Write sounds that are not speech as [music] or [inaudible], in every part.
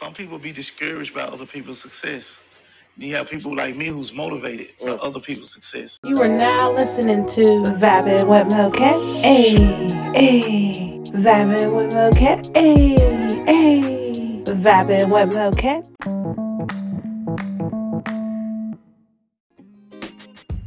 Some people be discouraged by other people's success. You have people like me who's motivated by other people's success. You are now listening to Vibing with Moket. Hey, hey. Vibing with Moket. Hey, hey. Vibing with Moket.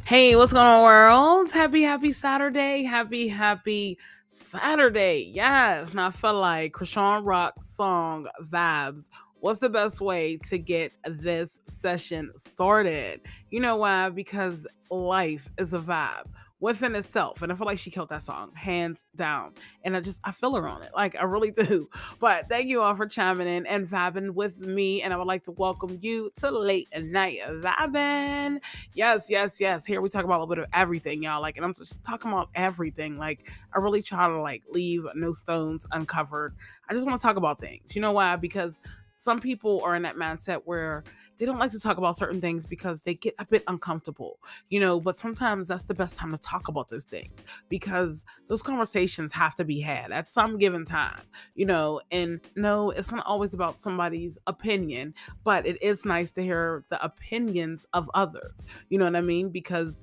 Hey, what's going on, world? Happy, happy Saturday. Happy, happy Saturday. Yes. And I feel like Chrisean Rock's song Vibes what's the best way to get this session started? You know why? Because life is a vibe within itself. And I feel like she killed that song, hands down. And I just, I feel her on it. Like, I really [laughs] do. But thank you all for chiming in and vibing with me. And I would like to welcome you to Late Night Vibing. Yes, yes, yes. Here we talk about a little bit of everything, y'all. Like, and I'm just talking about everything. Like, I really try to, like, leave no stones uncovered. I just want to talk about things. You know why? Because some people are in that mindset where they don't like to talk about certain things because they get a bit uncomfortable, you know. But sometimes that's the best time to talk about those things because those conversations have to be had at some given time, you know. And no, it's not always about somebody's opinion, but it is nice to hear the opinions of others, you know what I mean? Because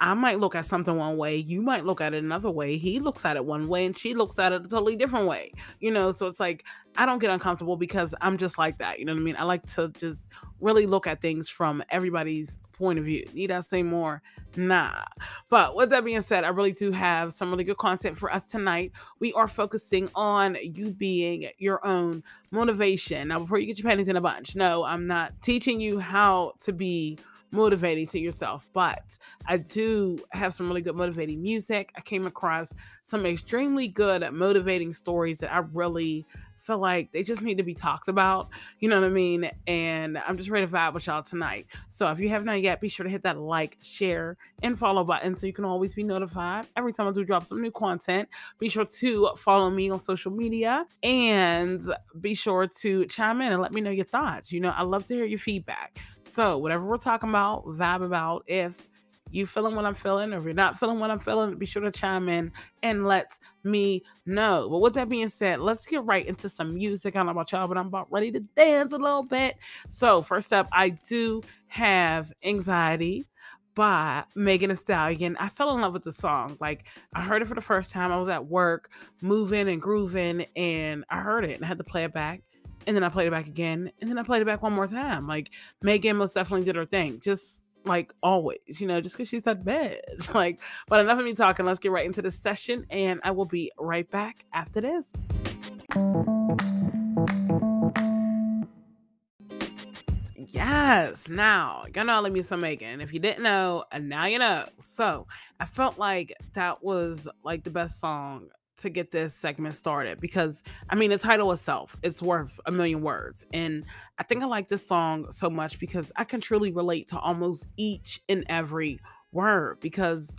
I might look at something one way, you might look at it another way. He looks at it one way and she looks at it a totally different way. You know, so it's like I don't get uncomfortable because I'm just like that. You know what I mean? I like to just really look at things from everybody's point of view. Need I say more? Nah. But with that being said, I really do have some really good content for us tonight. We are focusing on you being your own motivation. Now, before you get your panties in a bunch, no, I'm not teaching you how to be motivating to yourself. But I do have some really good motivating music. I came across some extremely good motivating stories that I really feel like they just need to be talked about. You know what I mean? And I'm just ready to vibe with y'all tonight. So if you have not yet, be sure to hit that like, share, and follow button so you can always be notified every time I do drop some new content. Be sure to follow me on social media and be sure to chime in and let me know your thoughts. You know, I love to hear your feedback. So whatever we're talking about, vibe about, if you feeling what I'm feeling, or if you're not feeling what I'm feeling, be sure to chime in and let me know. But with that being said, let's get right into some music. I don't know about y'all, but I'm about ready to dance a little bit. So, first up, I do have Anxiety by Megan Thee Stallion. I fell in love with the song. Like I heard it for the first time. I was at work, moving and grooving, and I heard it and I had to play it back. And then I played it back again, and then I played it back one more time. Like Megan most definitely did her thing. Just like always, you know, just because she's that bitch. [laughs] Like, but enough of me talking. Let's get right into the session, and I will be right back after this. Yes, now you know let me some Megan. If you didn't know, and now you know. So I felt like that was like the best song to get this segment started because I mean the title itself it's worth a million words. And I think I like this song so much because I can truly relate to almost each and every word because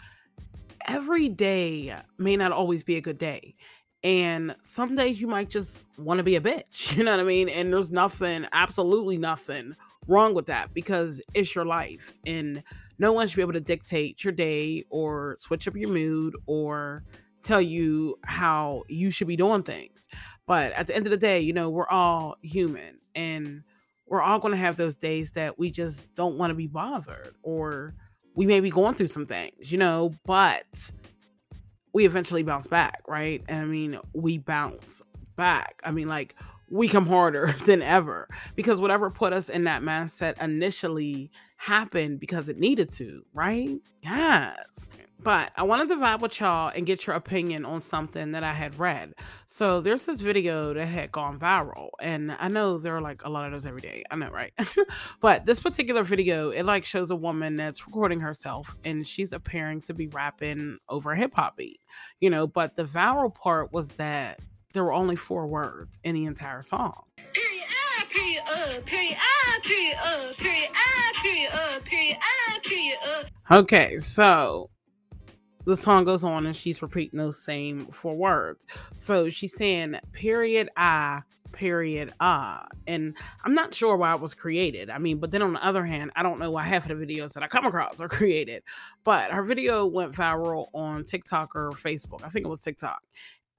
every day may not always be a good day. And some days you might just want to be a bitch [laughs] you know what I mean? And there's nothing absolutely nothing wrong with that because it's your life. And no one should be able to dictate your day or switch up your mood or tell you how you should be doing things. But at the end of the day, you know, we're all human and we're all going to have those days that we just don't want to be bothered or we may be going through some things, you know, but we eventually bounce back, right? And I mean, we bounce back. I mean, like, we come harder [laughs] than ever because whatever put us in that mindset initially happened because it needed to, right? Yes. But I wanted to vibe with y'all and get your opinion on something that I had read. So there's this video that had gone viral, and I know there are like a lot of those every day. I know, right? [laughs] but this particular video, it like shows a woman that's recording herself, and she's appearing to be rapping over a hip hop beat, you know. But the viral part was that there were only four words in the entire song. Period, ah, period, uh, period, ah, period, uh, period, ah, period, uh, period, ah, period, uh. Okay, so the song goes on and she's repeating those same four words. So she's saying period I period ah and I'm not sure why it was created. I mean, but then on the other hand, I don't know why half of the videos that I come across are [laughs] created. But her video went viral on TikTok or Facebook. I think it was TikTok.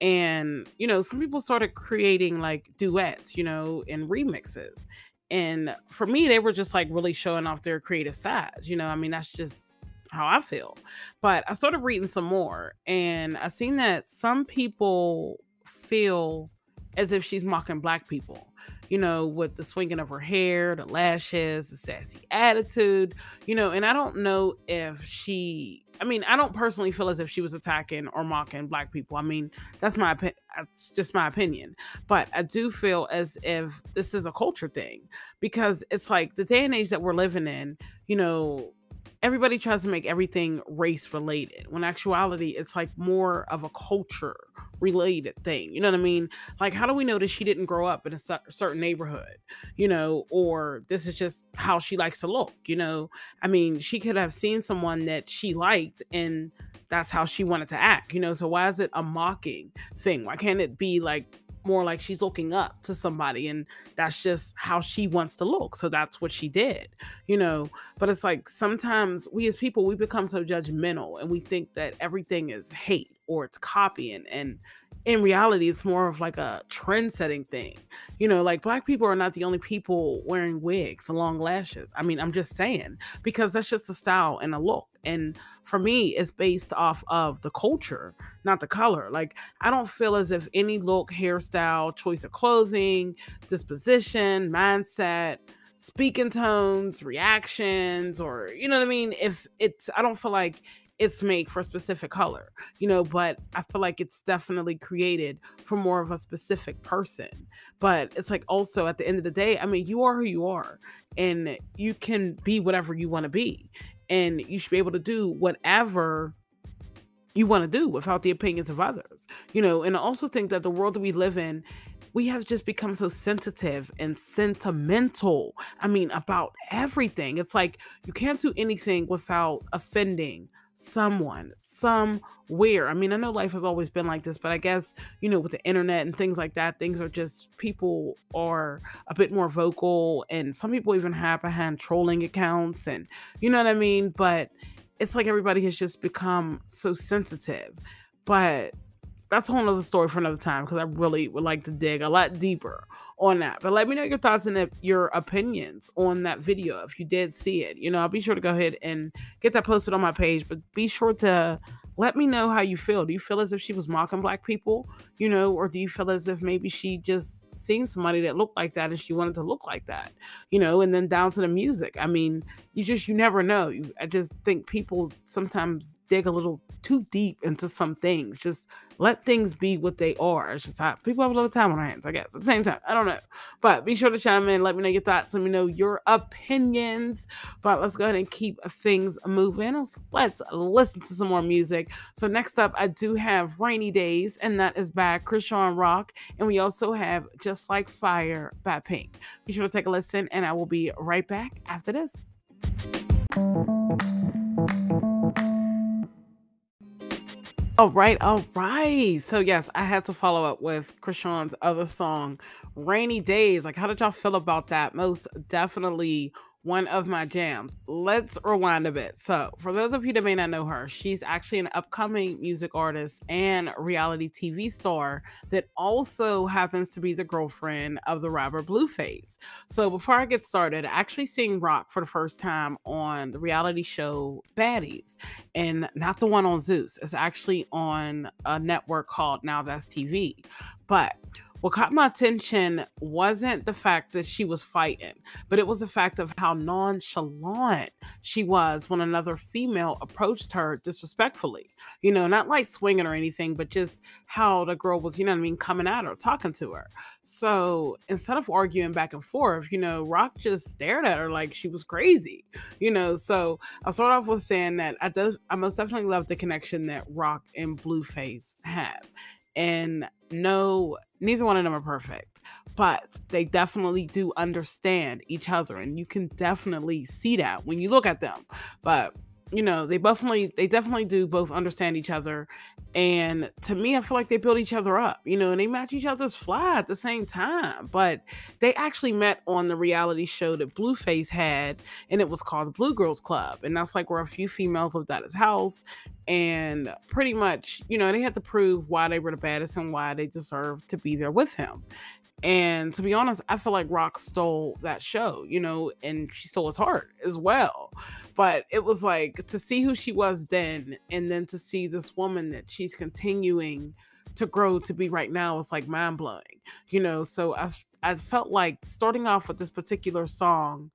And, you know, some people started creating like duets, you know, and remixes. And for me, they were just like really showing off their creative sides. You know, I mean, that's just how I feel. But I started reading some more and I seen that some people feel as if she's mocking black people you know, with the swinging of her hair, the lashes, the sassy attitude, you know, and I don't know if she, I mean, I don't personally feel as if she was attacking or mocking black people. I mean, that's my opinion. That's just my opinion. But I do feel as if this is a culture thing because it's like the day and age that we're living in, you know, everybody tries to make everything race related. When actuality it's like more of a culture related thing you know what i mean? Like how do we know that she didn't grow up in a certain neighborhood you know or this is just how she likes to look you know? I mean she could have seen someone that she liked and that's how she wanted to act you know? So why is it a mocking thing? Why can't it be like more like she's looking up to somebody and that's just how she wants to look. So that's what she did you know? But it's like sometimes we as people we become so judgmental and we think that everything is hate or it's copying and in reality it's more of like a trend setting thing. You know like black people are not the only people wearing wigs long lashes. I mean i'm just saying because that's just a style and a look. And for me it's based off of the culture not the color. Like i don't feel as if any look hairstyle choice of clothing disposition mindset speaking tones reactions or you know what i mean? If it's i don't feel like it's made for a specific color, you know, but I feel like it's definitely created for more of a specific person. But it's like also at the end of the day, I mean, you are who you are and you can be whatever you want to be. And you should be able to do whatever you want to do without the opinions of others, you know. And I also think that the world that we live in, we have just become so sensitive and sentimental. I mean, about everything. It's like you can't do anything without offending someone somewhere. I mean, I know life has always been like this, but I guess, you know, with the internet and things like that, things are just people are a bit more vocal and some people even have behind trolling accounts and you know what I mean? But it's like everybody has just become so sensitive. But that's a whole other story for another time because I really would like to dig a lot deeper on that. But let me know your thoughts and your opinions on that video if you did see it. You know, I'll be sure to go ahead and get that posted on my page, but be sure to let me know how you feel. Do you feel as if she was mocking black people, you know, or do you feel as if maybe she just seen somebody that looked like that and she wanted to look like that, you know, and then down to the music. I mean, you just, you never know. I just think people sometimes dig a little too deep into some things. Just let things be what they are. It's just how people have a lot of time on their hands, I guess. At the same time, I don't know. But be sure to chime in. Let me know your thoughts. Let me know your opinions. But let's go ahead and keep things moving. Let's, listen to some more music. So next up, I do have Rainy Days, and that is by Chrisean Rock. And we also have Just Like Fire by Pink. Be sure to take a listen, and I will be right back after this. All right, all right. So yes, I had to follow up with Chrisean's other song, Rainy Days. Like, how did y'all feel about that? Most definitely one of my jams. Let's rewind a bit. So, for those of you that may not know her, she's actually an upcoming music artist and reality TV star that also happens to be the girlfriend of the rapper Blueface. So, before I get started, I actually seen Rock for the first time on the reality show Baddies, and not the one on Zeus. It's actually on a network called Now That's TV. But what caught my attention wasn't the fact that she was fighting, but it was the fact of how nonchalant she was when another female approached her disrespectfully. You know, not like swinging or anything, but just how the girl was, you know what I mean, coming at her, talking to her. So instead of arguing back and forth, you know, Rock just stared at her like she was crazy, you know. So I'll start off with saying that I, do, I most definitely love the connection that Rock and Blueface have. And no, neither one of them are perfect, but they definitely do understand each other. And you can definitely see that when you look at them. But you know they definitely they definitely do both understand each other. And to me i feel like they build each other up you know and they match each other's fly at the same time. But they actually met on the reality show that blueface had and it was called blue girls club. And that's like where a few females lived at his house. And pretty much you know they had to prove why they were the baddest and why they deserved to be there with him and to be honest, I feel like Rock stole that show, you know, and she stole his heart as well. But it was like to see who she was then, and then to see this woman that she's continuing to grow to be right now is like mind blowing, you know. So I, I felt like starting off with this particular song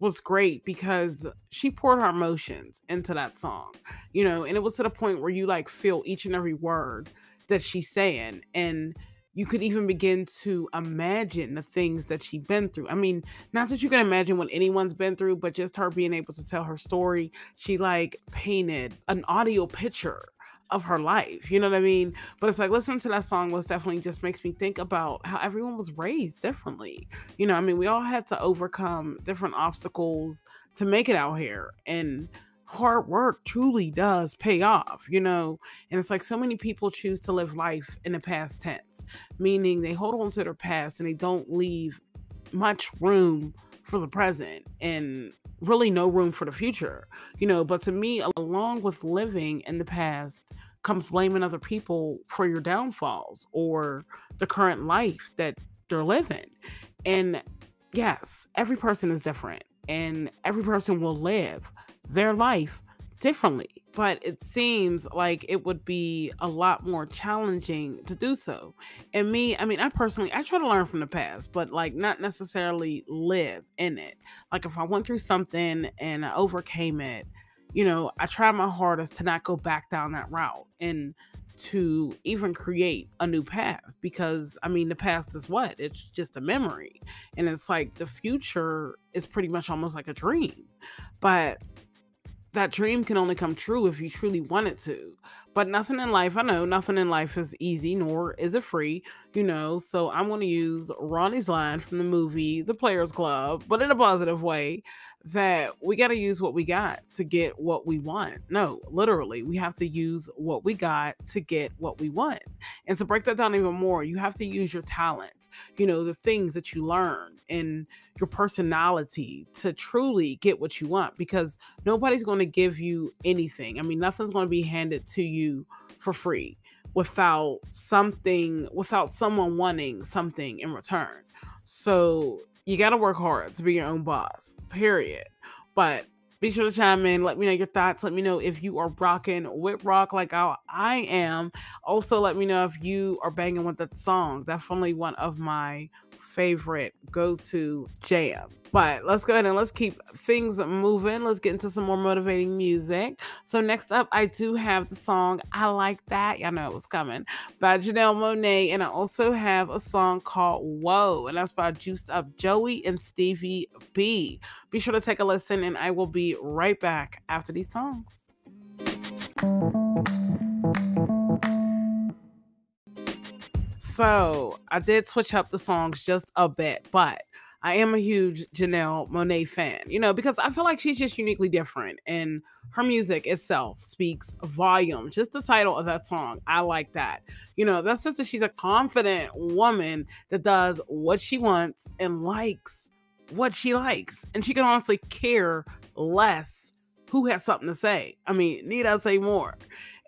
was great because she poured her emotions into that song, you know, and it was to the point where you like feel each and every word that she's saying. And you could even begin to imagine the things that she's been through. I mean, not that you can imagine what anyone's been through, but just her being able to tell her story. She like painted an audio picture of her life. You know what I mean? But it's like listening to that song was definitely just makes me think about how everyone was raised differently. You know, I mean, we all had to overcome different obstacles to make it out here. And hard work truly does pay off, you know. And it's like so many people choose to live life in the past tense, meaning they hold on to their past and they don't leave much room for the present and really no room for the future, you know. But to me, along with living in the past, comes blaming other people for your downfalls or the current life that they're living. And yes, every person is different and every person will live their life differently. But it seems like it would be a lot more challenging to do so. And me, I mean, I personally, I try to learn from the past, but like not necessarily live in it. Like if I went through something and I overcame it, you know, I try my hardest to not go back down that route and to even create a new path because I mean the past is what? It's just a memory. And it's like the future is pretty much almost like a dream. But that dream can only come true if you truly want it to. But nothing in life, I know nothing in life is easy, nor is it free, you know. So I'm going to use Ronnie's line from the movie The Players Club, but in a positive way that we got to use what we got to get what we want. No, literally, we have to use what we got to get what we want. And to break that down even more, you have to use your talents, you know, the things that you learn and your personality to truly get what you want because nobody's going to give you anything. I mean, nothing's going to be handed to you for free without something, without someone wanting something in return. So you got to work hard to be your own boss, period. But be sure to chime in. Let me know your thoughts. Let me know if you are rocking with rock like I, I am. Also, let me know if you are banging with that song. Definitely one of my favorite go to jam. But let's go ahead and let's keep things moving. Let's get into some more motivating music. So, next up, I do have the song I Like That. Y'all know it was coming by Janelle Monáe. And I also have a song called Whoa, and that's by Juiced Up Joey and Stevie B. Be sure to take a listen, and I will be right back after these songs. So I did switch up the songs just a bit, but I am a huge Janelle Monáe fan, you know, because I feel like she's just uniquely different and her music itself speaks volume. Just the title of that song, I like that. You know, that says that she's a confident woman that does what she wants and likes what she likes. And she can honestly care less who has something to say. I mean, need I say more?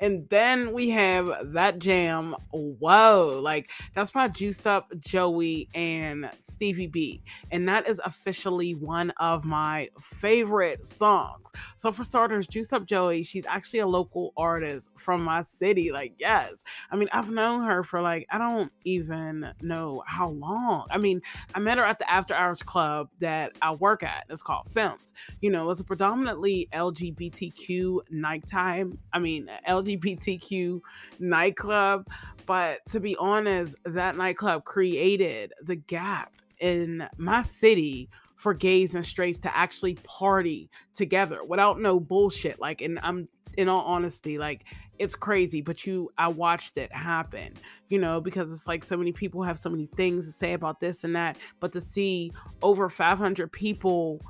And then we have that jam. Whoa, like that's by Juiced Up Joey and Stevie B. And that is officially one of my favorite songs. So, for starters, Juiced Up Joey, she's actually a local artist from my city. Like, yes. I mean, I've known her for like, I don't even know how long. I mean, I met her at the After Hours Club that I work at. It's called Films. You know, it's a predominantly LGBTQ nighttime. I mean, LGBT LGBTQ nightclub. But to be honest, that nightclub created the gap in my city for gays and straights to actually party together without no bullshit. Like, and I'm in all honesty, like it's crazy, but you I watched it happen, you know, because it's like so many people have so many things to say about this and that, but to see over 500 people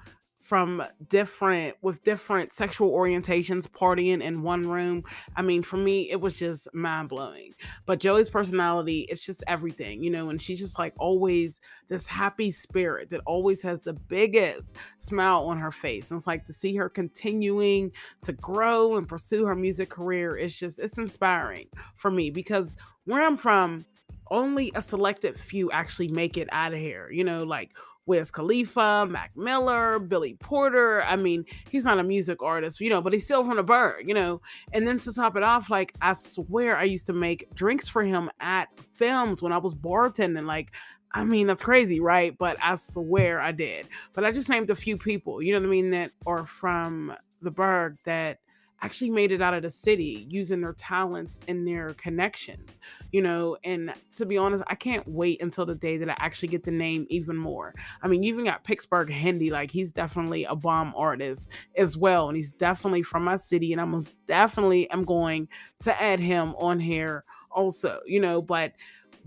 from different with different sexual orientations partying in one room. I mean, for me, it was just mind blowing. But Joey's personality, it's just everything, you know, and she's just like always this happy spirit that always has the biggest smile on her face. And it's like to see her continuing to grow and pursue her music career, it's just it's inspiring for me because where I'm from, only a selected few actually make it out of here. You know, like Wiz Khalifa, Mac Miller, Billy Porter. I mean, he's not a music artist, you know, but he's still from the Burgh, you know. And then to top it off, like I swear I used to make drinks for him at films when I was bartending. Like, I mean, that's crazy, right? But I swear I did. But I just named a few people, you know what I mean, that are from the Burgh that actually made it out of the city using their talents and their connections, you know. And to be honest, I can't wait until the day that I actually get to name even more. I mean, you even got Pittsburgh Hendy, like he's definitely a bomb artist as well. And he's definitely from my city, and I most definitely am going to add him on here also, you know, but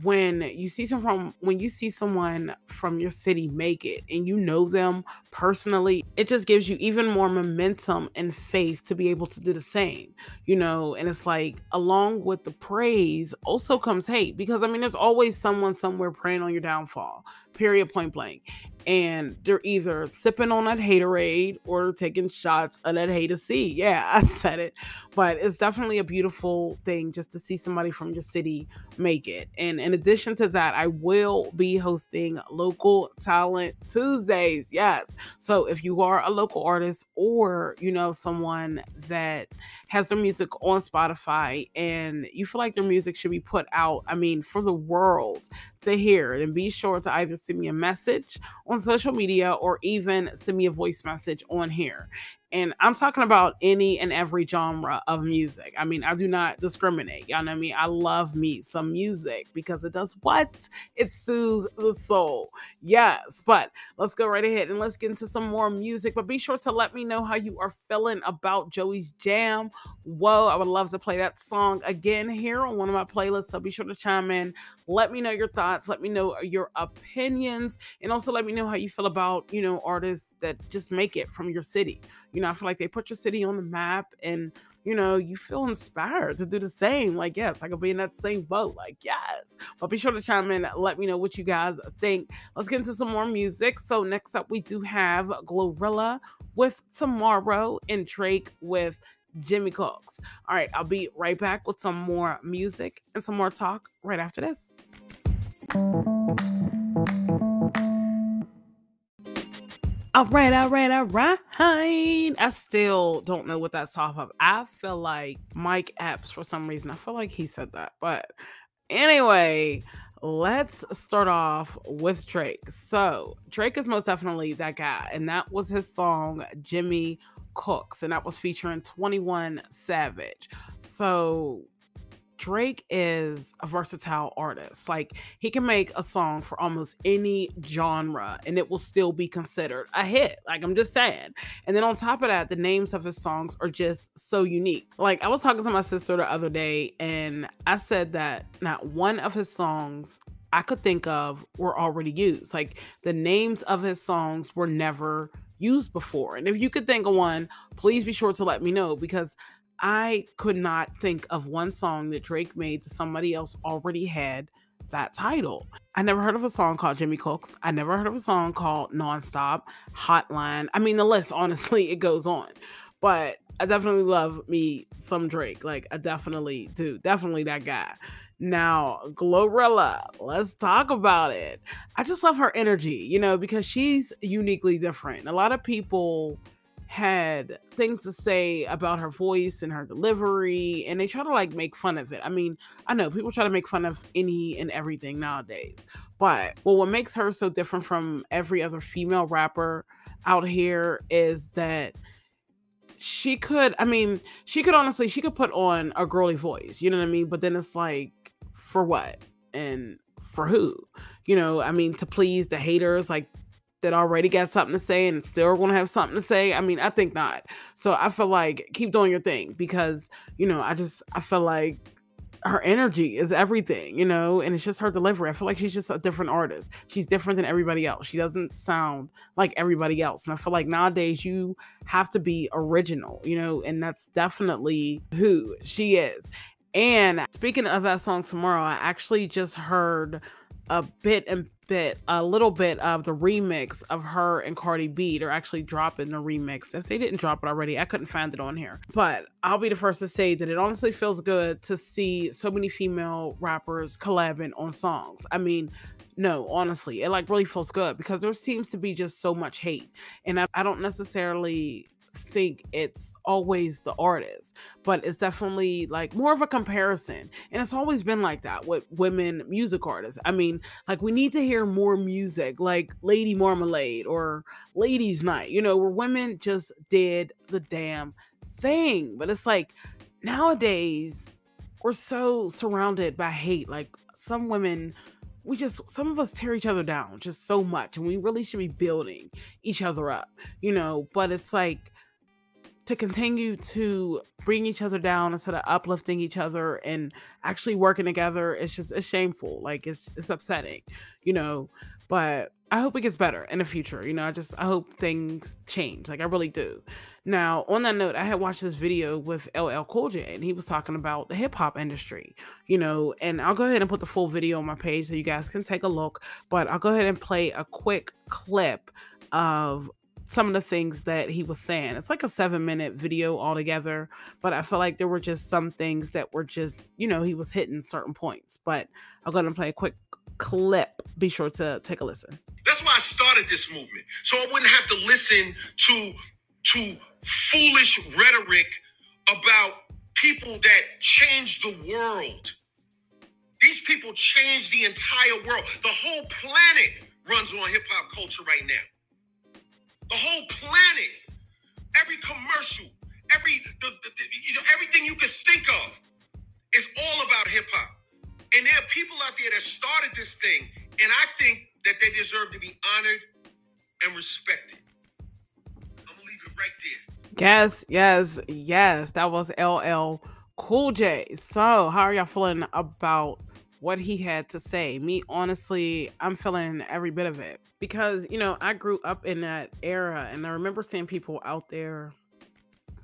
when you see some from when you see someone from your city make it and you know them personally it just gives you even more momentum and faith to be able to do the same you know? And it's like along with the praise also comes hate because i mean there's always someone somewhere praying on your downfall period point blank and they're either sipping on that haterade or taking shots of that hater C. Yeah, [laughs] I said it, but it's definitely a beautiful thing just to see somebody from your city make it. And in addition to that, I will be hosting local talent Tuesdays. Yes, so if you are a local artist or you know someone that has their music on Spotify and you feel like their music should be put out, I mean, for the world to hear, then be sure to either send me a message on social media or even send me a voice message on here. And I'm talking about any and every genre of music. I mean, I do not discriminate. Y'all know me. I love me some music because it does what? It soothes the soul. Yes. But let's go right ahead and let's get into some more music. But be sure to let me know how you are feeling about Joey's Jam. Whoa, I would love to play that song again here on one of my playlists. So be sure to chime in. Let me know your thoughts. Let me know your opinions. And also let me know how you feel about, you know, artists that just make it from your city. You know, I feel like they put your city on the map and you know, you feel inspired to do the same. Like, yes, I could be in that same boat. Like, yes. But be sure to chime in. Let me know what you guys think. Let's get into some more music. So, next up, we do have Glorilla with Tomorrow and Drake with Jimmy Cooks. All right, I'll be right back with some more music and some more talk right after this. All right, all right, all right. I still don't know what that's off of. I feel like Mike Epps for some reason. I feel like he said that. But anyway, let's start off with Drake. So, Drake is most definitely that guy. And that was his song, Jimmy Cooks. And that was featuring 21 Savage. So, Drake is a versatile artist. Like he can make a song for almost any genre and it will still be considered a hit. Like I'm just saying. And then on top of that, the names of his songs are just so unique. Like I was talking to my sister the other day and I said that not one of his songs I could think of were already used. Like the names of his songs were never used before. And if you could think of one, please be sure to let me know because I could not think of one song that Drake made that somebody else already had that title. I never heard of a song called Jimmy Cooks. I never heard of a song called Nonstop, Hotline. I mean, the list, [laughs] honestly, it goes on. But I definitely love me some Drake. Like, I definitely do. Definitely that guy. Now, Glorilla, let's talk about it. I just love her energy, you know, because she's uniquely different. A lot of people had things to say about her voice and her delivery and they try to like make fun of it. I mean, I know people try to make fun of any and everything nowadays. But well what makes her so different from every other female rapper out here is that she could I mean, she could honestly she could put on a girly voice, you know what I mean? But then it's like for what? And for who? You know, I mean to please the haters like that already got something to say and still are going to have something to say? I mean, I think not. So I feel like keep doing your thing because, you know, I just, I feel like her energy is everything, you know, and it's just her delivery. I feel like she's just a different artist. She's different than everybody else. She doesn't sound like everybody else. And I feel like nowadays you have to be original, you know, and that's definitely who she is. And speaking of that song tomorrow, I actually just heard a bit and bit, a little bit of the remix of her and Cardi B. They're actually dropping the remix. If they didn't drop it already, I couldn't find it on here. But I'll be the first to say that it honestly feels good to see so many female rappers collabing on songs. I mean, no, honestly, it like really feels good because there seems to be just so much hate. And I, I don't necessarily think it's always the artist, but it's definitely like more of a comparison. And it's always been like that with women music artists. I mean, like we need to hear more music like Lady Marmalade or Ladies Night, you know, where women just did the damn thing. But it's like nowadays we're so surrounded by hate. Like some women we just some of us tear each other down just so much and we really should be building each other up you know but it's like to continue to bring each other down instead of uplifting each other and actually working together it's just it's shameful. Like it's it's upsetting you know? But i hope it gets better in the future you know? I just i hope things change. Like i really do. Now on that note i had watched this video with ll cool j and he was talking about the hip-hop industry you know? And i'll go ahead and put the full video on my page so you guys can take a look but i'll go ahead and play a quick clip of some of the things that he was saying. It's like a seven minute video altogether, but I feel like there were just some things that were just, you know, he was hitting certain points. But I'm going to play a quick clip. Be sure to take a listen. That's why I started this movement. So I wouldn't have to listen to to foolish rhetoric about people that change the world. These people change the entire world. The whole planet runs on hip hop culture right now. The whole planet, every commercial, every the, the, the, you know everything you could think of is all about hip hop. And there are people out there that started this thing, and I think that they deserve to be honored and respected. I'm gonna leave it right there. Yes, yes, yes. That was LL Cool J. So, how are y'all feeling about what he had to say. Me, honestly, I'm feeling every bit of it because, you know, I grew up in that era and I remember seeing people out there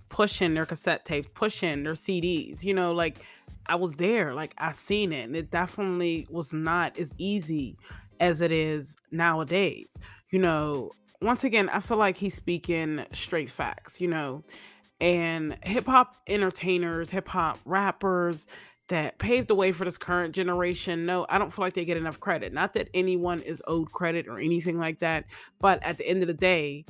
pushing their cassette tapes, pushing their CDs, you know, like I was there, like I seen it. And it definitely was not as easy as it is nowadays. You know, once again, I feel like he's speaking straight facts, you know, and hip hop entertainers, hip hop rappers, that paved the way for this current generation. No, I don't feel like they get enough credit. Not that anyone is owed credit or anything like that, but at the end of the day,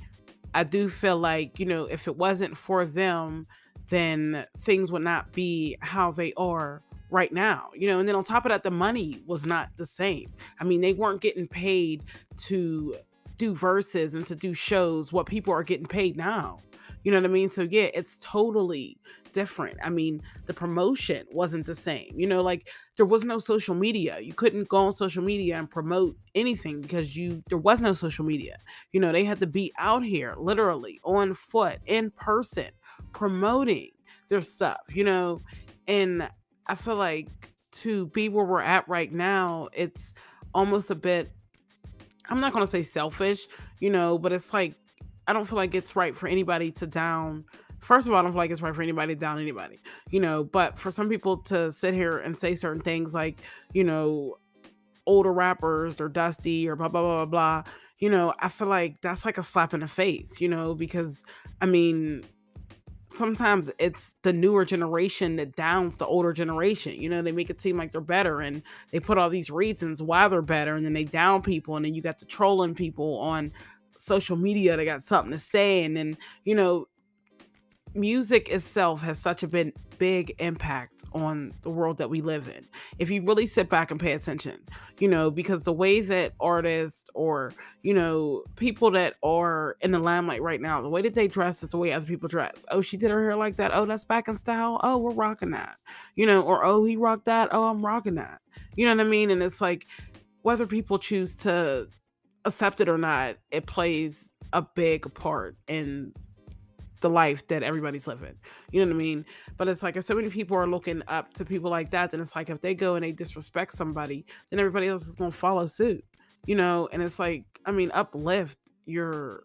I do feel like, you know, if it wasn't for them, then things would not be how they are right now. You know, and then on top of that, the money was not the same. I mean, they weren't getting paid to do verses and to do shows what people are getting paid now. You know what I mean? So yeah, it's totally different. I mean, the promotion wasn't the same. You know, like there was no social media. You couldn't go on social media and promote anything because you there was no social media. You know, they had to be out here literally on foot in person promoting their stuff, you know. And I feel like to be where we're at right now, it's almost a bit I'm not going to say selfish, you know, but it's like I don't feel like it's right for anybody to down. First of all, I don't feel like it's right for anybody to down anybody, you know. But for some people to sit here and say certain things like, you know, older rappers or Dusty or blah blah blah blah blah, you know, I feel like that's like a slap in the face, you know, because I mean, sometimes it's the newer generation that downs the older generation. You know, they make it seem like they're better and they put all these reasons why they're better and then they down people and then you got the trolling people on social media that got something to say and then you know music itself has such a big big impact on the world that we live in. If you really sit back and pay attention you know because the way that artists or you know people that are in the limelight right now the way that they dress is the way other people dress. Oh she did her hair like that. Oh that's back in style. Oh we're rocking that. You know or oh he rocked that. Oh i'm rocking that. You know what i mean? And it's like whether people choose to accept it or not, it plays a big part in the life that everybody's living. You know what I mean? But it's like if so many people are looking up to people like that, then it's like if they go and they disrespect somebody, then everybody else is gonna follow suit. You know, and it's like, I mean, uplift your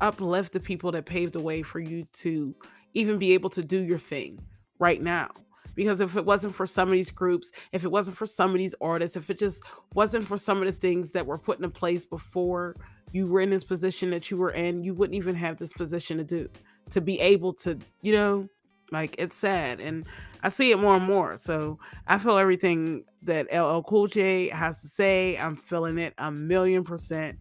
uplift the people that paved the way for you to even be able to do your thing right now. Because if it wasn't for some of these groups, if it wasn't for some of these artists, if it just wasn't for some of the things that were put in place before you were in this position that you were in, you wouldn't even have this position to do, to be able to, you know, like it's sad. And I see it more and more. So I feel everything that LL Cool J has to say. I'm feeling it a million percent.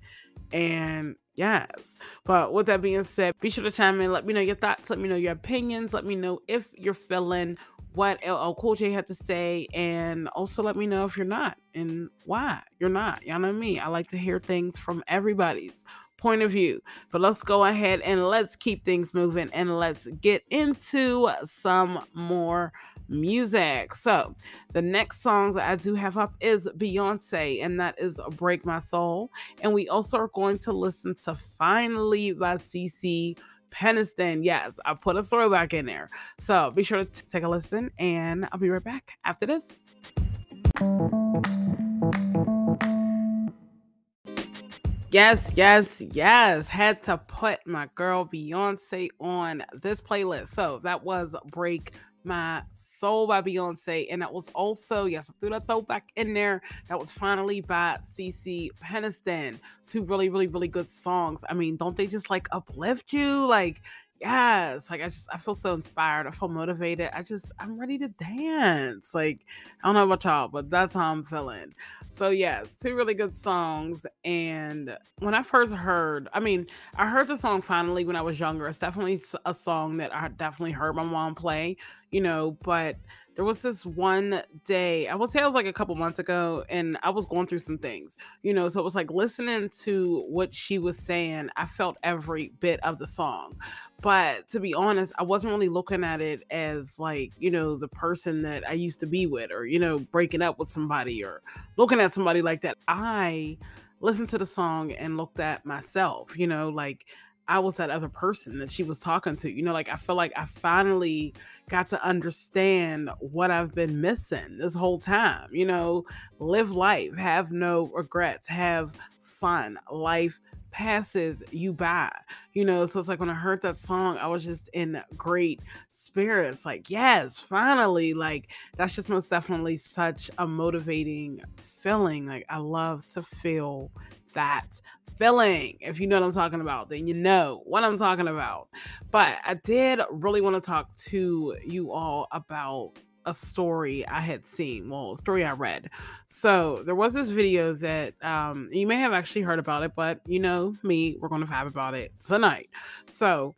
And Yes. But with that being said, be sure to chime in. Let me know your thoughts. Let me know your opinions. Let me know if you're feeling what LL Cool J had to say. And also let me know if you're not and why you're not. Y'all know me. I like to hear things from everybody's point of view. But let's go ahead and let's keep things moving and let's get into some more music. So, the next song that I do have up is Beyonce, and that is Break My Soul. And we also are going to listen to Finally by CeCe Peniston. Yes, I put a throwback in there. So, be sure to take a listen, and I'll be right back after this. Yes, yes, yes. Had to put my girl Beyonce on this playlist. So that was Break my Soul by Beyonce. And that was also, yes, I threw that throwback in there. That was finally by CeCe Peniston. Two really, really, really good songs. I mean, don't they just like uplift you? Like, yes like i just i feel so inspired i feel motivated i just i'm ready to dance like i don't know about y'all but that's how i'm feeling. So yes two really good songs and when i first heard i mean i heard the song finally when i was younger it's definitely a song that i definitely heard my mom play you know but there was this one day i will say it was like a couple months ago and i was going through some things you know so it was like listening to what she was saying i felt every bit of the song but to be honest i wasn't really looking at it as like you know the person that i used to be with or you know breaking up with somebody or looking at somebody like that. I listened to the song and looked at myself you know like I was that other person that she was talking to. You know, like I feel like I finally got to understand what I've been missing this whole time. You know, live life, have no regrets, have fun. Life passes you by. You know, so it's like when I heard that song, I was just in great spirits. Like, yes, finally. Like, that's just most definitely such a motivating feeling. Like, I love to feel that feeling. If you know what I'm talking about, then you know what I'm talking about. But I did really want to talk to you all about a story I had seen, well, a story I read. So there was this video that um, you may have actually heard about it, but you know me, we're going to vibe about it tonight. So,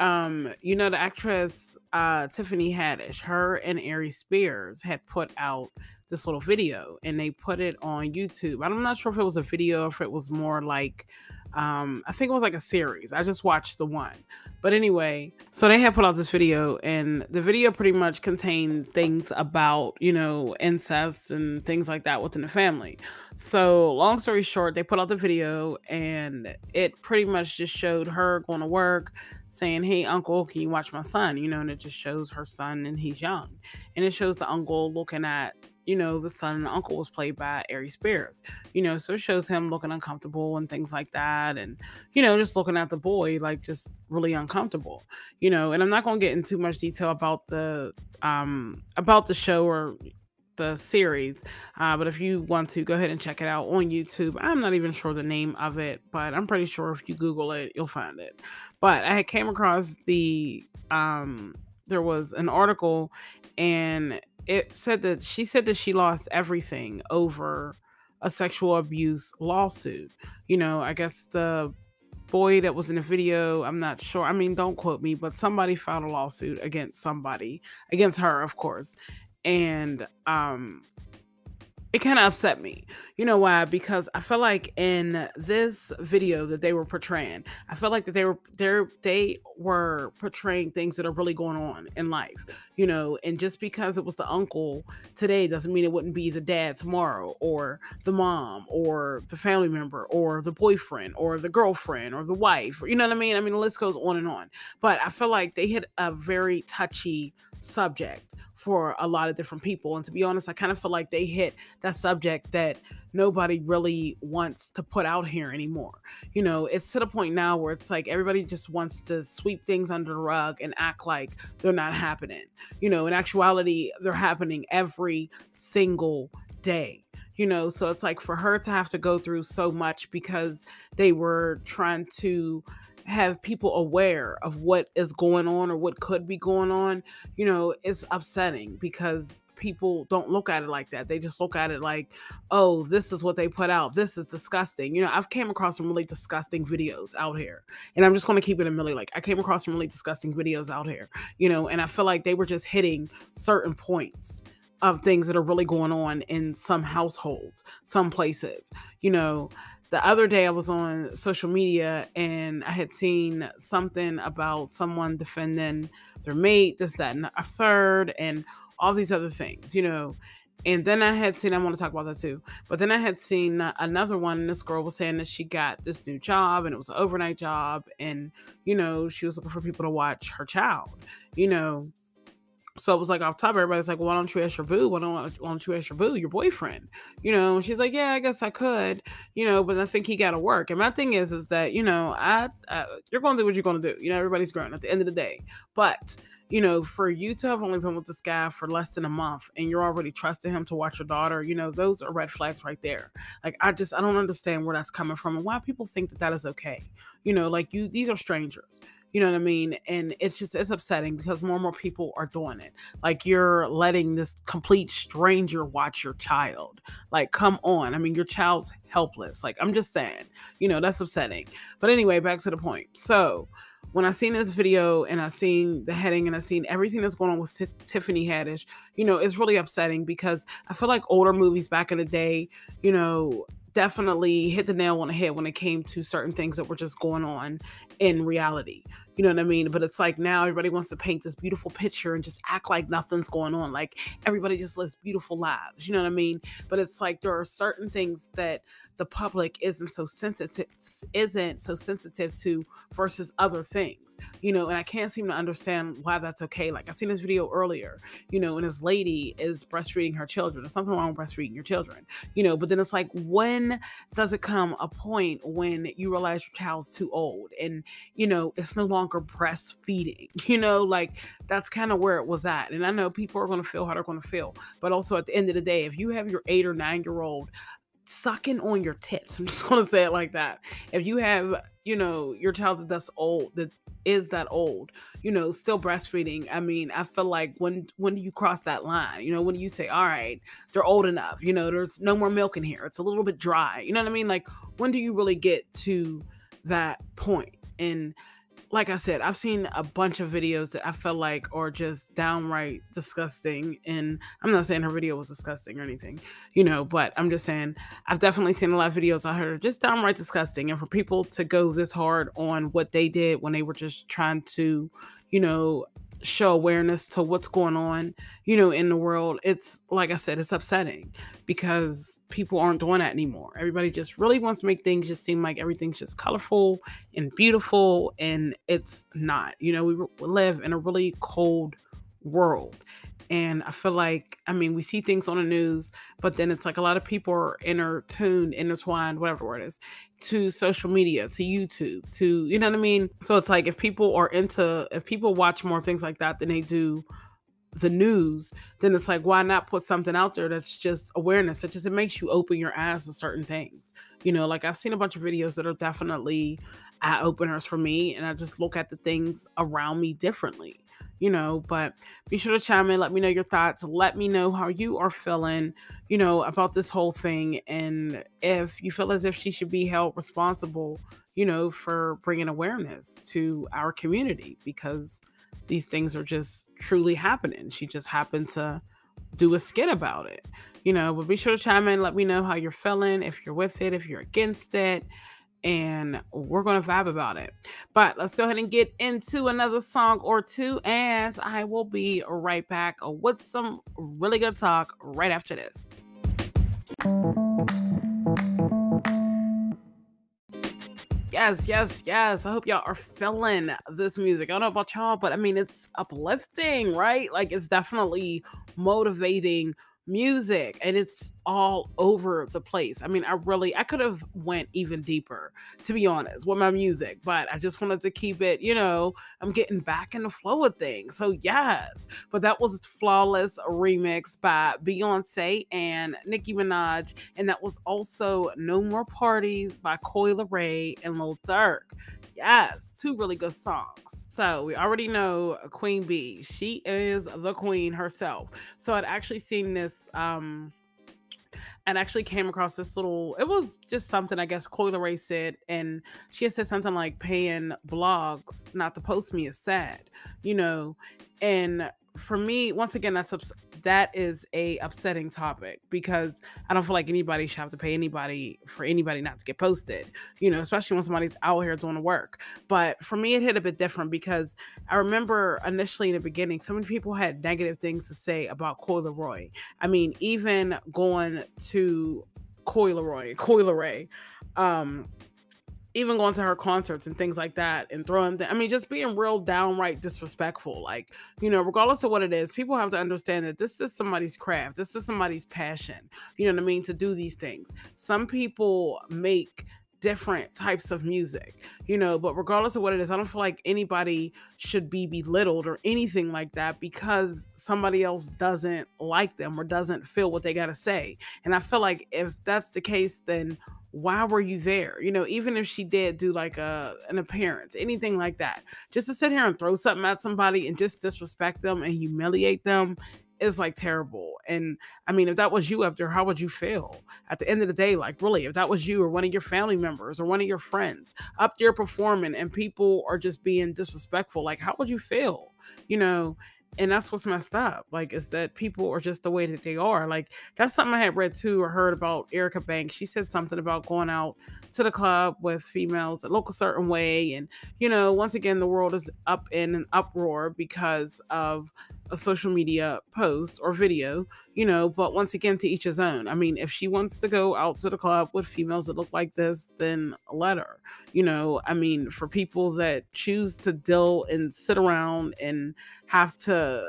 um, you know, the actress uh, Tiffany Haddish, her and Aries Spears had put out this little video and they put it on YouTube. I'm not sure if it was a video, if it was more like, um, I think it was like a series. I just watched the one. But anyway, so they had put out this video, and the video pretty much contained things about, you know, incest and things like that within the family. So, long story short, they put out the video, and it pretty much just showed her going to work, saying, Hey, uncle, can you watch my son? You know, and it just shows her son, and he's young. And it shows the uncle looking at you know, the son and uncle was played by Aries Spears. You know, so it shows him looking uncomfortable and things like that. And, you know, just looking at the boy, like just really uncomfortable. You know, and I'm not gonna get into too much detail about the um about the show or the series. Uh, but if you want to go ahead and check it out on YouTube, I'm not even sure the name of it, but I'm pretty sure if you Google it, you'll find it. But I came across the um there was an article and it said that she said that she lost everything over a sexual abuse lawsuit. You know, I guess the boy that was in the video, I'm not sure. I mean, don't quote me, but somebody filed a lawsuit against somebody, against her, of course. And um it kind of upset me. You know why? Because I felt like in this video that they were portraying, I felt like that they were they they were portraying things that are really going on in life. You know, and just because it was the uncle today doesn't mean it wouldn't be the dad tomorrow, or the mom, or the family member, or the boyfriend, or the girlfriend, or the wife. You know what I mean? I mean, the list goes on and on. But I feel like they hit a very touchy subject for a lot of different people. And to be honest, I kind of feel like they hit that subject that nobody really wants to put out here anymore. You know, it's to the point now where it's like everybody just wants to sweep things under the rug and act like they're not happening. You know, in actuality, they're happening every single day you know so it's like for her to have to go through so much because they were trying to have people aware of what is going on or what could be going on, you know, it's upsetting because people don't look at it like that. They just look at it like, oh, this is what they put out. This is disgusting. You know, I've came across some really disgusting videos out here. And I'm just going to keep it a milli. Like I came across some really disgusting videos out here, you know, and I feel like they were just hitting certain points of things that are really going on in some households, some places. You know, the other day I was on social media and I had seen something about someone defending their mate, this, that, and a third, and all these other things, you know. And then I had seen, I want to talk about that too, but then I had seen another one, and this girl was saying that she got this new job and it was an overnight job, and, you know, she was looking for people to watch her child, you know so it was like off top, everybody's like, why don't you ask your boo? Why don't, why don't you ask your boo, your boyfriend? You know, she's like, yeah, I guess I could, you know, but I think he got to work. And my thing is, is that, you know, I, I you're going to do what you're going to do. You know, everybody's grown at the end of the day. But, you know, for you to have only been with this guy for less than a month and you're already trusting him to watch your daughter, you know, those are red flags right there. Like, I just, I don't understand where that's coming from and why people think that that is okay. You know, like you, these are strangers you know what I mean? And it's just it's upsetting because more and more people are doing it. Like you're letting this complete stranger watch your child. Like, come on. I mean, your child's helpless. Like, I'm just saying, you know, that's upsetting. But anyway, back to the point. So when I seen this video and I seen the heading and I seen everything that's going on with T- Tiffany Haddish, you know, it's really upsetting because I feel like older movies back in the day, you know, definitely hit the nail on the head when it came to certain things that were just going on in reality. You know what I mean? But it's like now everybody wants to paint this beautiful picture and just act like nothing's going on. Like everybody just lives beautiful lives. You know what I mean? But it's like there are certain things that the public isn't so sensitive isn't so sensitive to versus other things you know and i can't seem to understand why that's okay. Like i seen this video earlier you know and this lady is breastfeeding her children. There's something wrong with breastfeeding your children you know but then it's like when does it come a point when you realize your child's too old and you know it's no longer breastfeeding [laughs] you know? Like that's kind of where it was at. And i know people are going to feel how they're going to feel but also at the end of the day if you have your eight or nine year old sucking on your tits. [laughs] I'm just gonna say it like that. If you have, you know, your child that's old, that is that old, you know, still breastfeeding. I mean, I feel like when when do you cross that line? You know, when do you say, all right, they're old enough, you know, there's no more milk in here. It's a little bit dry. You know what I mean? Like when do you really get to that point? And like I said, I've seen a bunch of videos that I felt like are just downright disgusting. And I'm not saying her video was disgusting or anything, you know, but I'm just saying I've definitely seen a lot of videos on her just downright disgusting. And for people to go this hard on what they did when they were just trying to, you know, show awareness to what's going on, you know, in the world, it's like I said, it's upsetting because people aren't doing that anymore. Everybody just really wants to make things just seem like everything's just colorful and beautiful, and it's not. You know, we live in a really cold world. And I feel like, I mean, we see things on the news, but then it's like a lot of people are intertuned, intertwined, whatever word is, to social media, to YouTube, to, you know what I mean? So it's like if people are into, if people watch more things like that than they do the news, then it's like, why not put something out there that's just awareness, that just it makes you open your eyes to certain things. You know, like I've seen a bunch of videos that are definitely eye openers for me, and I just look at the things around me differently you know, but be sure to chime in, let me know your thoughts, let me know how you are feeling, you know, about this whole thing. And if you feel as if she should be held responsible, you know, for bringing awareness to our community because these things are just truly happening. She just happened to do a skit about it, you know, but be sure to chime in, let me know how you're feeling, if you're with it, if you're against it, and we're gonna vibe about it. But let's go ahead and get into another song or two, and I will be right back with some really good talk right after this. Yes, yes, yes. I hope y'all are feeling this music. I don't know about y'all, but I mean, it's uplifting, right? Like, it's definitely motivating music and it's all over the place. I mean i really i could have went even deeper to be honest with my music but i just wanted to keep it you know i'm getting back in the flow of things. So yes but that was flawless remix by beyonce and nicki minaj and that was also no more parties by Coi Leray and lil durk Yes, two really good songs. So we already know Queen B. She is the queen herself. So I'd actually seen this um and actually came across this little it was just something i guess Coi Leray said and she had said something like paying blogs not to post me is sad you know and for me once again that's that is a upsetting topic because I don't feel like anybody should have to pay anybody for anybody not to get posted, you know, especially when somebody's out here doing the work. But for me, it hit a bit different because I remember initially in the beginning, so many people had negative things to say about Coi Leray. I mean, even going to Coi Leray, Coi Leray, um, even going to her concerts and things like that and throwing th- I mean just being real downright disrespectful like you know regardless of what it is people have to understand that this is somebody's craft this is somebody's passion you know what I mean to do these things some people make different types of music, you know, but regardless of what it is, I don't feel like anybody should be belittled or anything like that because somebody else doesn't like them or doesn't feel what they got to say. And I feel like if that's the case, then why were you there? You know, even if she did do like a an appearance, anything like that, just to sit here and throw something at somebody and just disrespect them and humiliate them is like terrible. And I mean, if that was you up there, how would you feel? At the end of the day, like really, if that was you or one of your family members or one of your friends up there performing and people are just being disrespectful, like how would you feel? You know, and that's what's messed up like is that people are just the way that they are like that's something i had read too or heard about erica banks she said something about going out to the club with females that look a certain way and you know once again the world is up in an uproar because of a social media post or video, you know, but once again, to each his own. I mean, if she wants to go out to the club with females that look like this, then let her. You know, I mean, for people that choose to deal and sit around and have to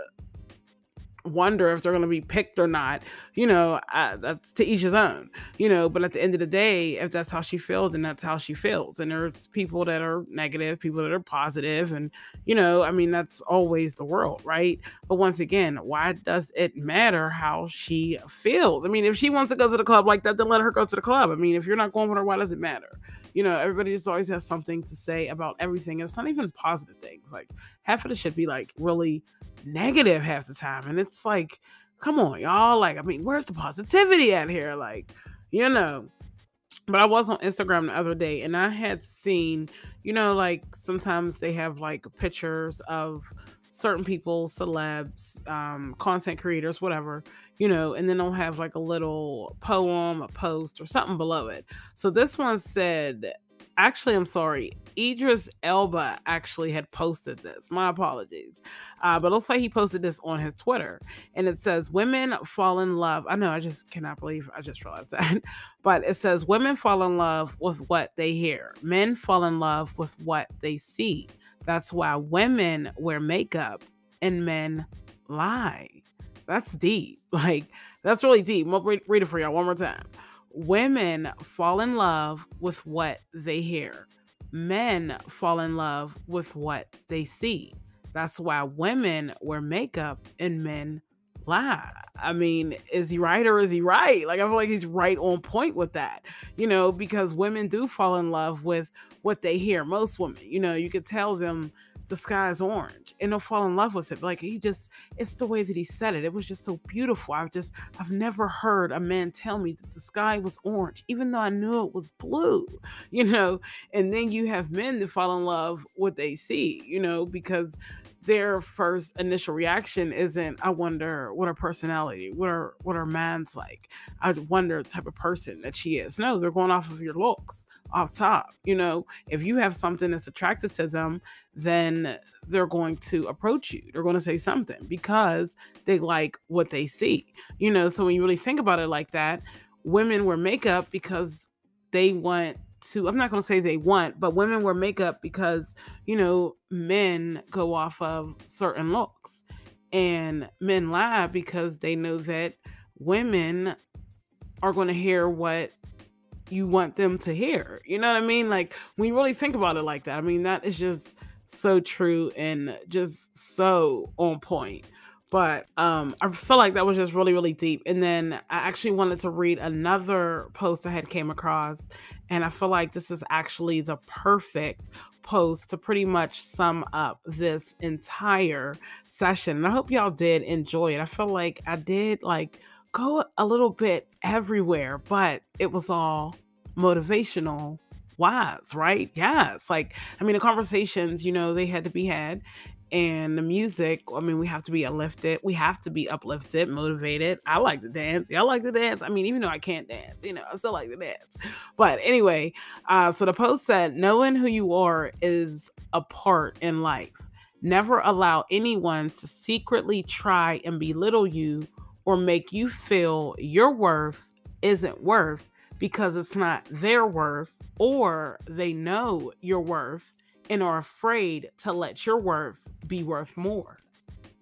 wonder if they're going to be picked or not you know that's to each his own you know but at the end of the day if that's how she feels then that's how she feels and there's people that are negative people that are positive and you know i mean that's always the world right? But once again why does it matter how she feels? I mean if she wants to go to the club like that then let her go to the club. I mean if you're not going with her why does it matter you know everybody just always has something to say about everything it's not even positive things like half of it should be like really negative half the time. And it's like, come on, y'all. Like, I mean, where's the positivity at here? Like, you know. But I was on Instagram the other day and I had seen, you know, like sometimes they have like pictures of certain people, celebs, um, content creators, whatever, you know, and then they'll have like a little poem, a post, or something below it. So this one said, actually, I'm sorry, Idris Elba actually had posted this. My apologies. Uh, but looks like he posted this on his Twitter. And it says, Women fall in love. I know, I just cannot believe I just realized that. [laughs] but it says, Women fall in love with what they hear, men fall in love with what they see. That's why women wear makeup and men lie. That's deep. [laughs] Like, that's really deep. I'll read, read it for y'all one more time. Women fall in love with what they hear men fall in love with what they see. That's why women wear makeup and men lie. I mean, is he right or is he right? Like, I feel like he's right on point with that, you know, because women do fall in love with what they hear. Most women, you know, you could tell them the sky is orange and they'll fall in love with it. Like he just, it's the way that he said it. It was just so beautiful. I've just, I've never heard a man tell me that the sky was orange, even though I knew it was blue, [laughs] you know? And then you have men that fall in love with what they see, you know, because their first initial reaction isn't i wonder what her personality what her what her man's like. I wonder the type of person that she is. No they're going off of your looks off top you know? If you have something that's attracted to them then they're going to approach you. They're going to say something because they like what they see you know? So when you really think about it like that women wear makeup because they want to i'm not going to say they want but women wear makeup because you know men go off of certain looks. And men lie because they know that women are going to hear what you want them to hear. You know what i mean? Like when you really think about it like that i mean that is just so true and just so on point. But um, I feel like that was just really, really deep. And then I actually wanted to read another post I had came across, and I feel like this is actually the perfect post to pretty much sum up this entire session. And I hope y'all did enjoy it. I feel like I did like go a little bit everywhere, but it was all motivational wise, right? Yes. Like, I mean, the conversations, you know, they had to be had and the music i mean we have to be uplifted. We have to be uplifted motivated. I like to dance. I like to dance. I mean even though i can't dance you know i still like to dance. But anyway uh so the post said knowing who you are is a part in life. Never allow anyone to secretly try and belittle you or make you feel your worth isn't worth because it's not their worth or they know your worth and are afraid to let your worth be worth more.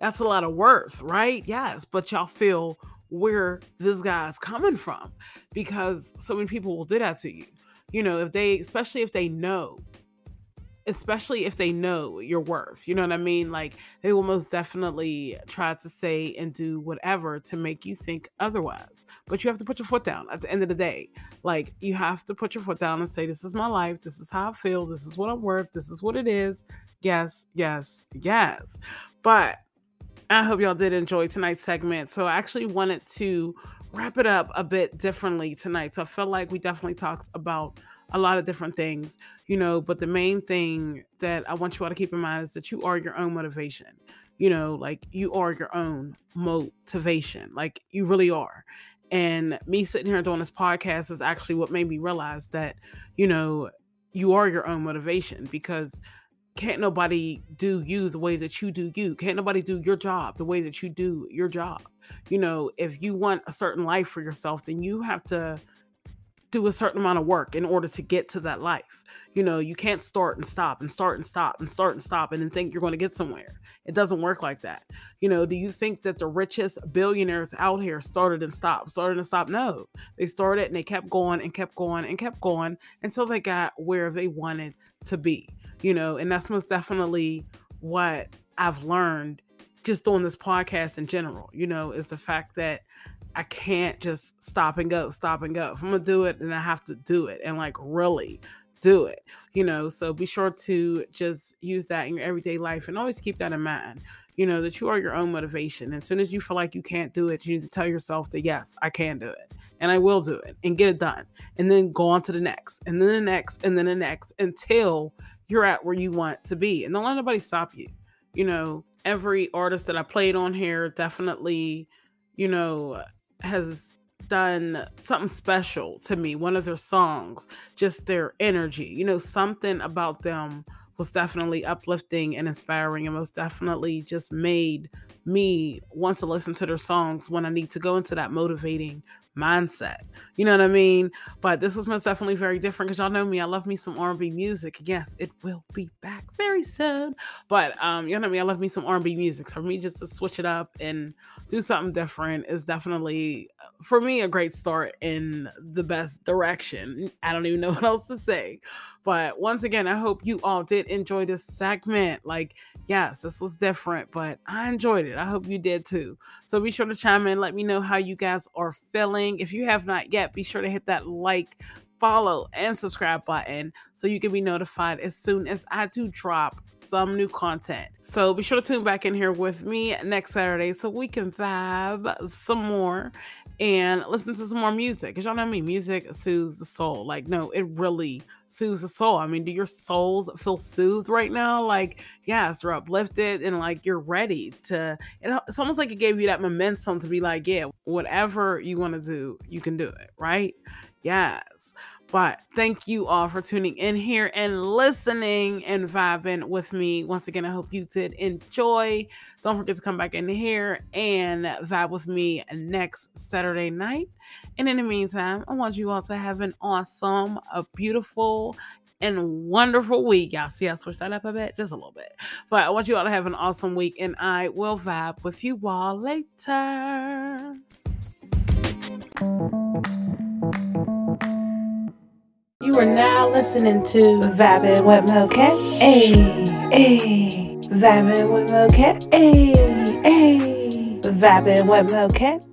That's a lot of worth, right? Yes, but y'all feel where this guy's coming from because so many people will do that to you. You know, if they, especially if they know especially if they know your worth. You know what I mean? Like they will most definitely try to say and do whatever to make you think otherwise. But you have to put your foot down at the end of the day. Like you have to put your foot down and say, This is my life. This is how I feel. This is what I'm worth. This is what it is. Yes, yes, yes. But I hope y'all did enjoy tonight's segment. So I actually wanted to wrap it up a bit differently tonight. So I felt like we definitely talked about a lot of different things, you know, but the main thing that I want you all to keep in mind is that you are your own motivation. You know, like you are your own motivation. Like you really are. And me sitting here doing this podcast is actually what made me realize that, you know, you are your own motivation because can't nobody do you the way that you do you. Can't nobody do your job the way that you do your job. You know, if you want a certain life for yourself, then you have to do a certain amount of work in order to get to that life. You know, you can't start and stop and start and stop and start and stop and then think you're going to get somewhere. It doesn't work like that. You know, do you think that the richest billionaires out here started and stopped, started and stopped? No, they started and they kept going and kept going and kept going until they got where they wanted to be, you know, and that's most definitely what I've learned just doing this podcast in general, you know, is the fact that I can't just stop and go, stop and go. If I'm gonna do it, then I have to do it and like really do it, you know. So be sure to just use that in your everyday life and always keep that in mind, you know, that you are your own motivation. And as soon as you feel like you can't do it, you need to tell yourself that yes, I can do it and I will do it and get it done. And then go on to the next, and then the next, and then the next until you're at where you want to be. And don't let nobody stop you. You know, every artist that I played on here definitely, you know, has done something special to me. One of their songs, just their energy, you know, something about them was definitely uplifting and inspiring and most definitely just made me want to listen to their songs when I need to go into that motivating mindset. You know what I mean? But this was most definitely very different because y'all know me. I love me some R&B music. Yes, it will be back very soon. But um, you know what I mean? I love me some R&B music. So for me just to switch it up and do something different is definitely for me a great start in the best direction. I don't even know [laughs] what else to say. But once again, I hope you all did enjoy this segment. Like, yes, this was different, but I enjoyed it. I hope you did too. So be sure to chime in. Let me know how you guys are feeling. If you have not yet, be sure to hit that like follow and subscribe button so you can be notified as soon as I do drop some new content. So be sure to tune back in here with me next Saturday so we can vibe some more and listen to some more music. Cause y'all know me, music soothes the soul. Like, no, it really soothes the soul. I mean, do your souls feel soothed right now? Like, yes, they're uplifted and like you're ready to. It's almost like it gave you that momentum to be like, yeah, whatever you want to do, you can do it, right? Yes. But thank you all for tuning in here and listening and vibing with me. Once again, I hope you did enjoy. Don't forget to come back in here and vibe with me next Saturday night. And in the meantime, I want you all to have an awesome, a beautiful, and wonderful week. Y'all see I switched that up a bit, just a little bit. But I want you all to have an awesome week, and I will vibe with you all later. You are now listening to Vibing with Moket. Hey, hey. Vibing with Moket. Hey, hey. Vibing with Moket.